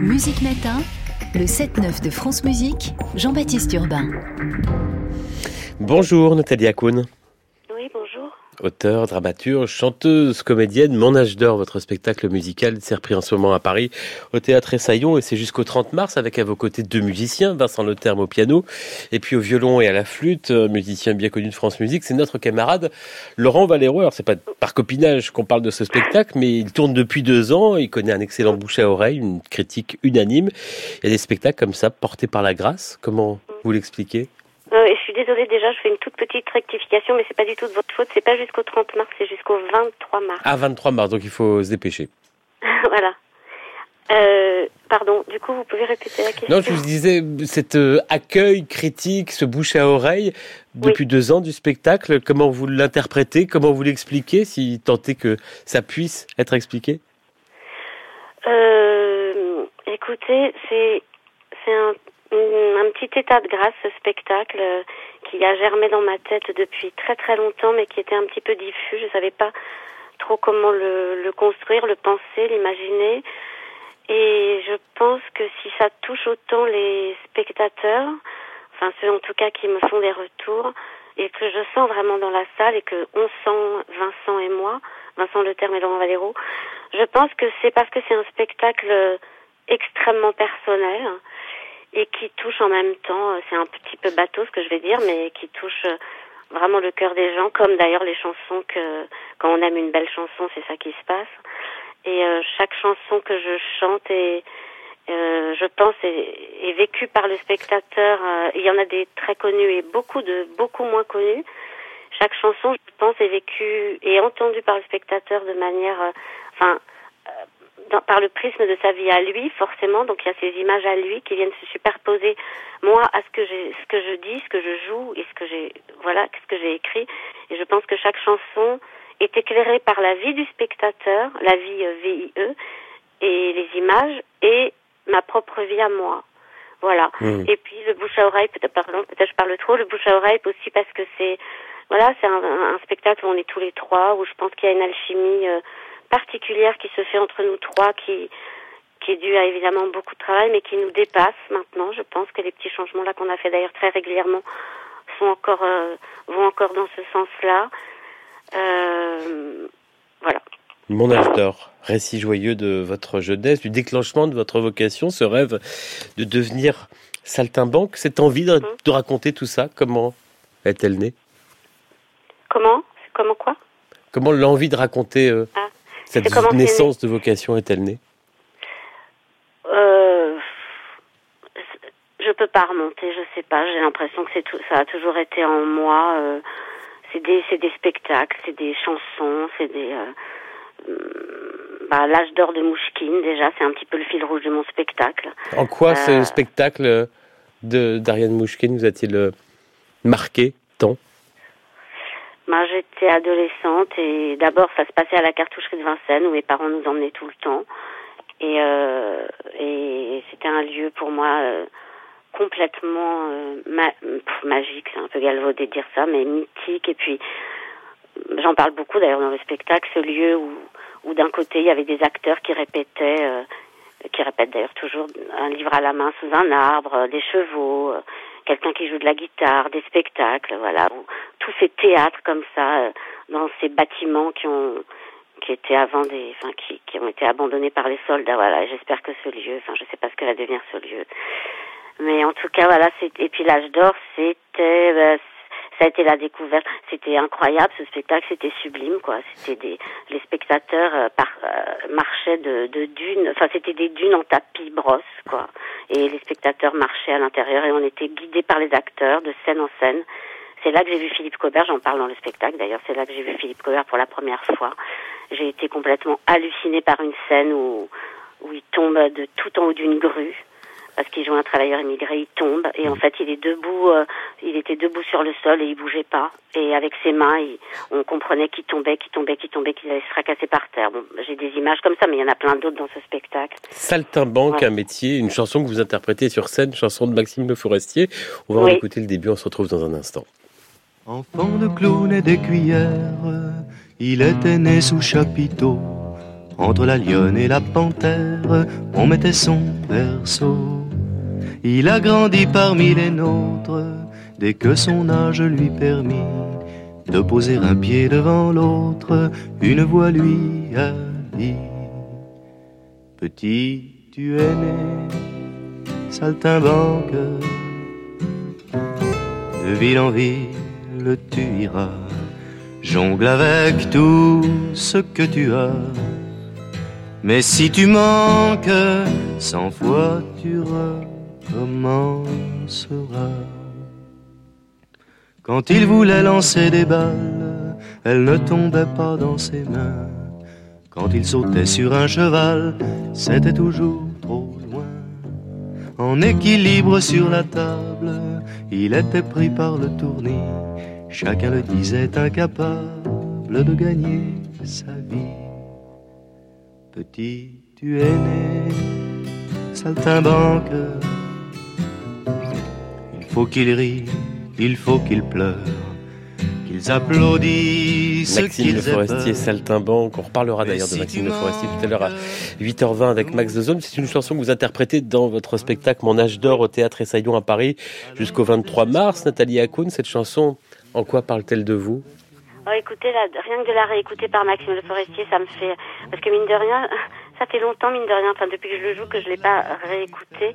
Musique Matin, le 7-9 de France Musique, Jean-Baptiste Urbain. Bonjour Nathalie Akoun. Auteur, dramaturge, chanteuse, comédienne, Mon âge d'or, votre spectacle musical s'est repris en ce moment à Paris au théâtre Essaillon et c'est jusqu'au 30 mars avec à vos côtés deux musiciens, Vincent Leterme au piano et puis au violon et à la flûte, musicien bien connu de France Musique, c'est notre camarade Laurent Valero. Alors c'est pas par copinage qu'on parle de ce spectacle, mais il tourne depuis deux ans, il connaît un excellent bouche à oreille, une critique unanime. Il y a des spectacles comme ça portés par la grâce. Comment vous l'expliquez? Euh, suis désolée déjà, je fais une toute petite rectification, mais c'est pas du tout de votre faute. C'est pas jusqu'au 30 mars, c'est jusqu'au 23 mars. Ah, 23 mars, donc il faut se dépêcher. voilà. Euh, pardon, du coup, vous pouvez répéter la question Non, je vous disais, cet euh, accueil critique, ce bouche à oreille, depuis deux ans du spectacle, comment vous l'interprétez, comment vous l'expliquez, si tant est que ça puisse être expliqué? Euh, écoutez, c'est c'est un, un petit état de grâce ce spectacle euh, qui a germé dans ma tête depuis très très longtemps, mais qui était un petit peu diffus. Je savais pas trop comment le, le construire, le penser, l'imaginer. Et je pense que si ça touche autant les spectateurs, enfin ceux en tout cas qui me font des retours, et que je sens vraiment dans la salle et que on sent Vincent et moi, Vincent Leterme et Laurent Valero, je pense que c'est parce que c'est un spectacle extrêmement personnel et qui touche en même temps, c'est un petit peu bateau ce que je vais dire, mais qui touche vraiment le cœur des gens, comme d'ailleurs les chansons que quand on aime une belle chanson, c'est ça qui se passe. Et euh, chaque chanson que je chante est, euh, je pense, est, est vécue par le spectateur. Euh, il y en a des très connus et beaucoup de beaucoup moins connus. Chaque chanson, je pense, est vécue et entendue par le spectateur de manière, euh, enfin, euh, dans, par le prisme de sa vie à lui, forcément. Donc il y a ces images à lui qui viennent se superposer, moi, à ce que j'ai, ce que je dis, ce que je joue et ce que j'ai, voilà, ce que j'ai écrit. Et je pense que chaque chanson est éclairée par la vie du spectateur, la vie euh, VIE, et les images, et ma propre vie à moi. Voilà. Mmh. Et puis le bouche à oreille, peut-être pardon, peut-être je parle trop, le bouche à oreille aussi parce que c'est voilà, c'est un, un, spectacle où on est tous les trois, où je pense qu'il y a une alchimie euh, particulière qui se fait entre nous trois, qui qui est due à évidemment beaucoup de travail, mais qui nous dépasse maintenant. Je pense que les petits changements là qu'on a fait d'ailleurs très régulièrement sont encore euh, vont encore dans ce sens-là. Euh, voilà. Mon âge d'or, récit joyeux de votre jeunesse, du déclenchement de votre vocation, ce rêve de devenir saltimbanque, cette envie de, de raconter tout ça, comment est-elle née? Comment? Comment quoi? Comment l'envie de raconter euh, ah, cette naissance de vocation est-elle née? Euh, Je peux pas remonter, je sais pas. J'ai l'impression que c'est tout, ça a toujours été en moi. Euh, c'est des, c'est des spectacles, c'est des chansons, c'est des. Euh, bah, L'âge d'or de Mouchkine, déjà, c'est un petit peu le fil rouge de mon spectacle. En quoi ce spectacle de d'Ariane Mouchkine vous a-t-il marqué tant? Bah, J'étais adolescente et d'abord ça se passait à la cartoucherie de Vincennes où mes parents nous emmenaient tout le temps. Et, euh, c'était un lieu pour moi euh, complètement euh, magique, c'est un peu galvaudé de dire ça, mais mythique. Et puis j'en parle beaucoup d'ailleurs dans le spectacle, ce lieu où, où d'un côté il y avait des acteurs qui répétaient, qui répètent d'ailleurs toujours un livre à la main sous un arbre, des chevaux, quelqu'un qui joue de la guitare, des spectacles, voilà, tous ces théâtres comme ça, dans ces bâtiments qui ont qui étaient avant des, enfin qui, qui ont été abandonnés par les soldats. Voilà, j'espère que ce lieu, enfin je sais pas ce que va devenir ce lieu, mais en tout cas voilà, et puis l'âge d'or, c'était bah, ça a été la découverte. C'était incroyable ce spectacle, c'était sublime quoi. C'était des les spectateurs euh, par, euh, marchaient de, de dunes, enfin c'était des dunes en tapis brosse quoi. Et les spectateurs marchaient à l'intérieur et on était guidés par les acteurs de scène en scène. C'est là que j'ai vu Philippe Cobert, j'en parle dans le spectacle d'ailleurs, c'est là que j'ai vu Philippe Cobert pour la première fois. J'ai été complètement hallucinée par une scène où, où il tombe de tout en haut d'une grue parce qu'il joue un travailleur immigré, il tombe et en fait il est debout, euh, il était debout sur le sol et il bougeait pas. Et avec ses mains, il, on comprenait qu'il tombait, qu'il tombait, qu'il tombait, qu'il allait se fracasser par terre. Bon, j'ai des images comme ça, mais il y en a plein d'autres dans ce spectacle. Saltimbanque, ouais. un métier, une chanson que vous interprétez sur scène, chanson de Maxime Le Forestier. On va oui. en écouter le début, on se retrouve dans un instant. Enfant de clown et d'écuyère, il était né sous chapiteau entre la lionne et la panthère, on mettait son berceau. Il a grandi parmi les nôtres dès que son âge lui permit de poser un pied devant l'autre. Une voix lui a dit Petit, tu es né, saltimbanque, de ville en ville tu iras, jongle avec tout ce que tu as. Mais si tu manques, cent fois tu recommenceras. Quand il voulait lancer des balles, elles ne tombaient pas dans ses mains. Quand il sautait sur un cheval, c'était toujours trop loin. En équilibre sur la table, il était pris par le tournis. Chacun le disait incapable de gagner sa vie. Petit, tu es né, saltimbanque. Il faut qu'il rie il faut qu'ils pleurent, qu'ils applaudissent. Maxime Le Forestier, Saltimbanque. On reparlera d'ailleurs de Maxime Le Forestier tout à l'heure à 8h20 avec Max de Zone. C'est une chanson que vous interprétez dans votre spectacle Mon âge d'or au théâtre Essaillon à Paris jusqu'au 23 mars. Nathalie Akoun, cette chanson, en quoi parle-t-elle de vous? Oh, rien que de la réécouter par Maxime Le Forestier, ça me fait... Parce que mine de rien, ça fait longtemps, mine de rien, enfin depuis que je le joue, que je ne l'ai pas réécouté.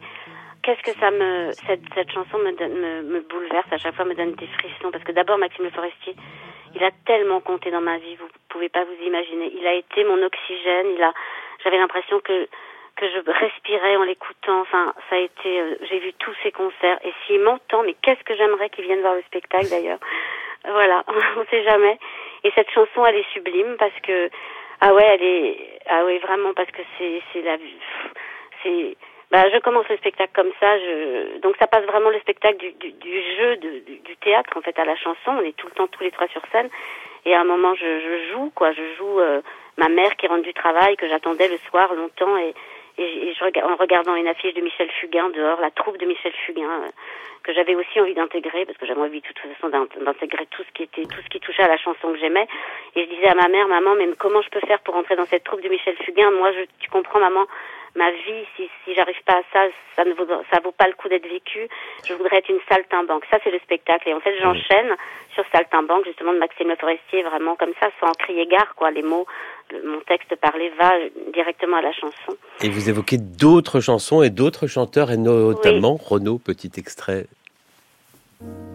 Qu'est-ce que ça me cette, cette chanson me, me, bouleverse à chaque fois me donne des frissons parce que d'abord Maxime Le Forestier il a tellement compté dans ma vie vous pouvez pas vous imaginer. Il a été mon oxygène il a j'avais l'impression que que je respirais en l'écoutant enfin ça a été euh, j'ai vu tous ses concerts et s'il m'entend mais qu'est-ce que j'aimerais qu'il vienne voir le spectacle d'ailleurs voilà on sait jamais et cette chanson elle est sublime parce que ah ouais elle est ah ouais vraiment parce que c'est c'est la c'est bah, je commence le spectacle comme ça. Je... Donc ça passe vraiment le spectacle du, du, du jeu, du, du, théâtre en fait à la chanson. On est tout le temps tous les trois sur scène. Et à un moment, je, je joue quoi. Je joue euh, ma mère qui rentre du travail que j'attendais le soir longtemps et, et, je, en regardant une affiche de Michel Fugain dehors, la troupe de Michel Fugain euh, que j'avais aussi envie d'intégrer parce que j'avais envie de toute façon d'intégrer tout ce qui était tout ce qui touchait à la chanson que j'aimais. Et je disais à ma mère, maman, mais comment je peux faire pour entrer dans cette troupe de Michel Fugain? Moi, je, tu comprends, maman ma vie, si, si j'arrive pas à ça, ça ne vaut, ça vaut pas le coup d'être vécu. Je voudrais être une saltimbanque. Ça, c'est le spectacle. Et en fait, j'enchaîne sur saltimbanque, justement, de Maxime Le Forestier, vraiment comme ça, sans crier gare, quoi. Les mots, mon texte parlé va directement à la chanson. Et vous évoquez d'autres chansons et d'autres chanteurs, et notamment Renaud, petit extrait. Thank you.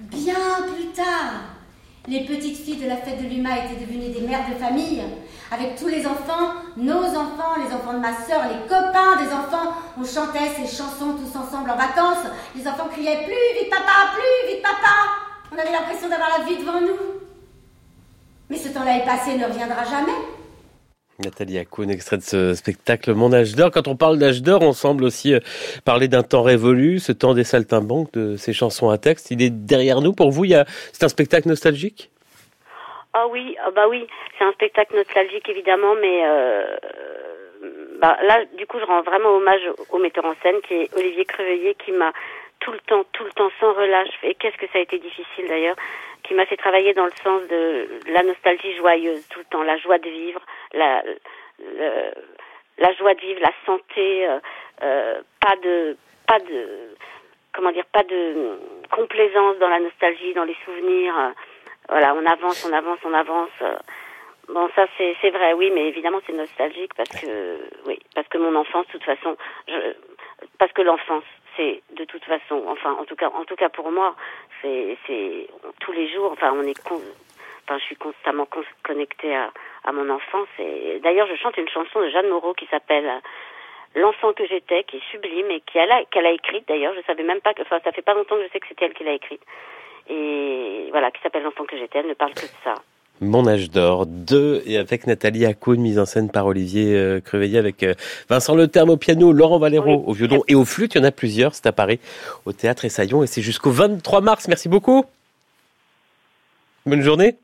bien plus tard, les petites filles de la fête de l'UMA étaient devenues des mères de famille. Avec tous les enfants, nos enfants, les enfants de ma sœur, les copains des enfants, on chantait ces chansons tous ensemble en vacances. Les enfants criaient Plus vite papa, plus vite papa On avait l'impression d'avoir la vie devant nous. Mais ce temps-là est passé, ne reviendra jamais. Nathalie Akoun, extrait de ce spectacle Mon âge d'or. Quand on parle d'âge d'or, on semble aussi euh, parler d'un temps révolu, ce temps des saltimbanques, de ces chansons à texte. Il est derrière nous. Pour vous, c'est un spectacle nostalgique? Ah oui, ah bah oui, c'est un spectacle nostalgique évidemment, mais euh, bah là, du coup, je rends vraiment hommage au metteur en scène qui est Olivier Creveillet, qui m'a tout le temps, tout le temps, sans relâche. Et qu'est-ce que ça a été difficile d'ailleurs, qui m'a fait travailler dans le sens de la nostalgie joyeuse, tout le temps, la joie de vivre, la, joie de vivre, la santé, euh, euh, pas de, pas de, comment dire, pas de complaisance dans la nostalgie, dans les souvenirs. Voilà, on avance, on avance, on avance. Bon, ça c'est vrai, oui, mais évidemment c'est nostalgique parce que oui, parce que mon enfance, de toute façon, je, parce que l'enfance, de toute façon, enfin en tout cas, en tout cas pour moi, c'est tous les jours, enfin on est, enfin je suis constamment connectée à, à mon enfance et d'ailleurs je chante une chanson de Jeanne Moreau qui s'appelle L'enfant que j'étais, qui est sublime et qu'elle a qu'elle a écrite d'ailleurs, je savais même pas que, enfin ça fait pas longtemps que je sais que c'était elle qui l'a écrite et voilà qui s'appelle L'enfant que j'étais, elle ne parle que de ça. Mon âge d'or 2 et avec Nathalie Acoun, mise en scène par Olivier euh, Creveillet avec euh, Vincent Leterme au piano, Laurent Valero au violon et au flûte. Il y en a plusieurs, c'est à Paris au théâtre Essaillon et c'est jusqu'au 23 mars. Merci beaucoup. Bonne journée.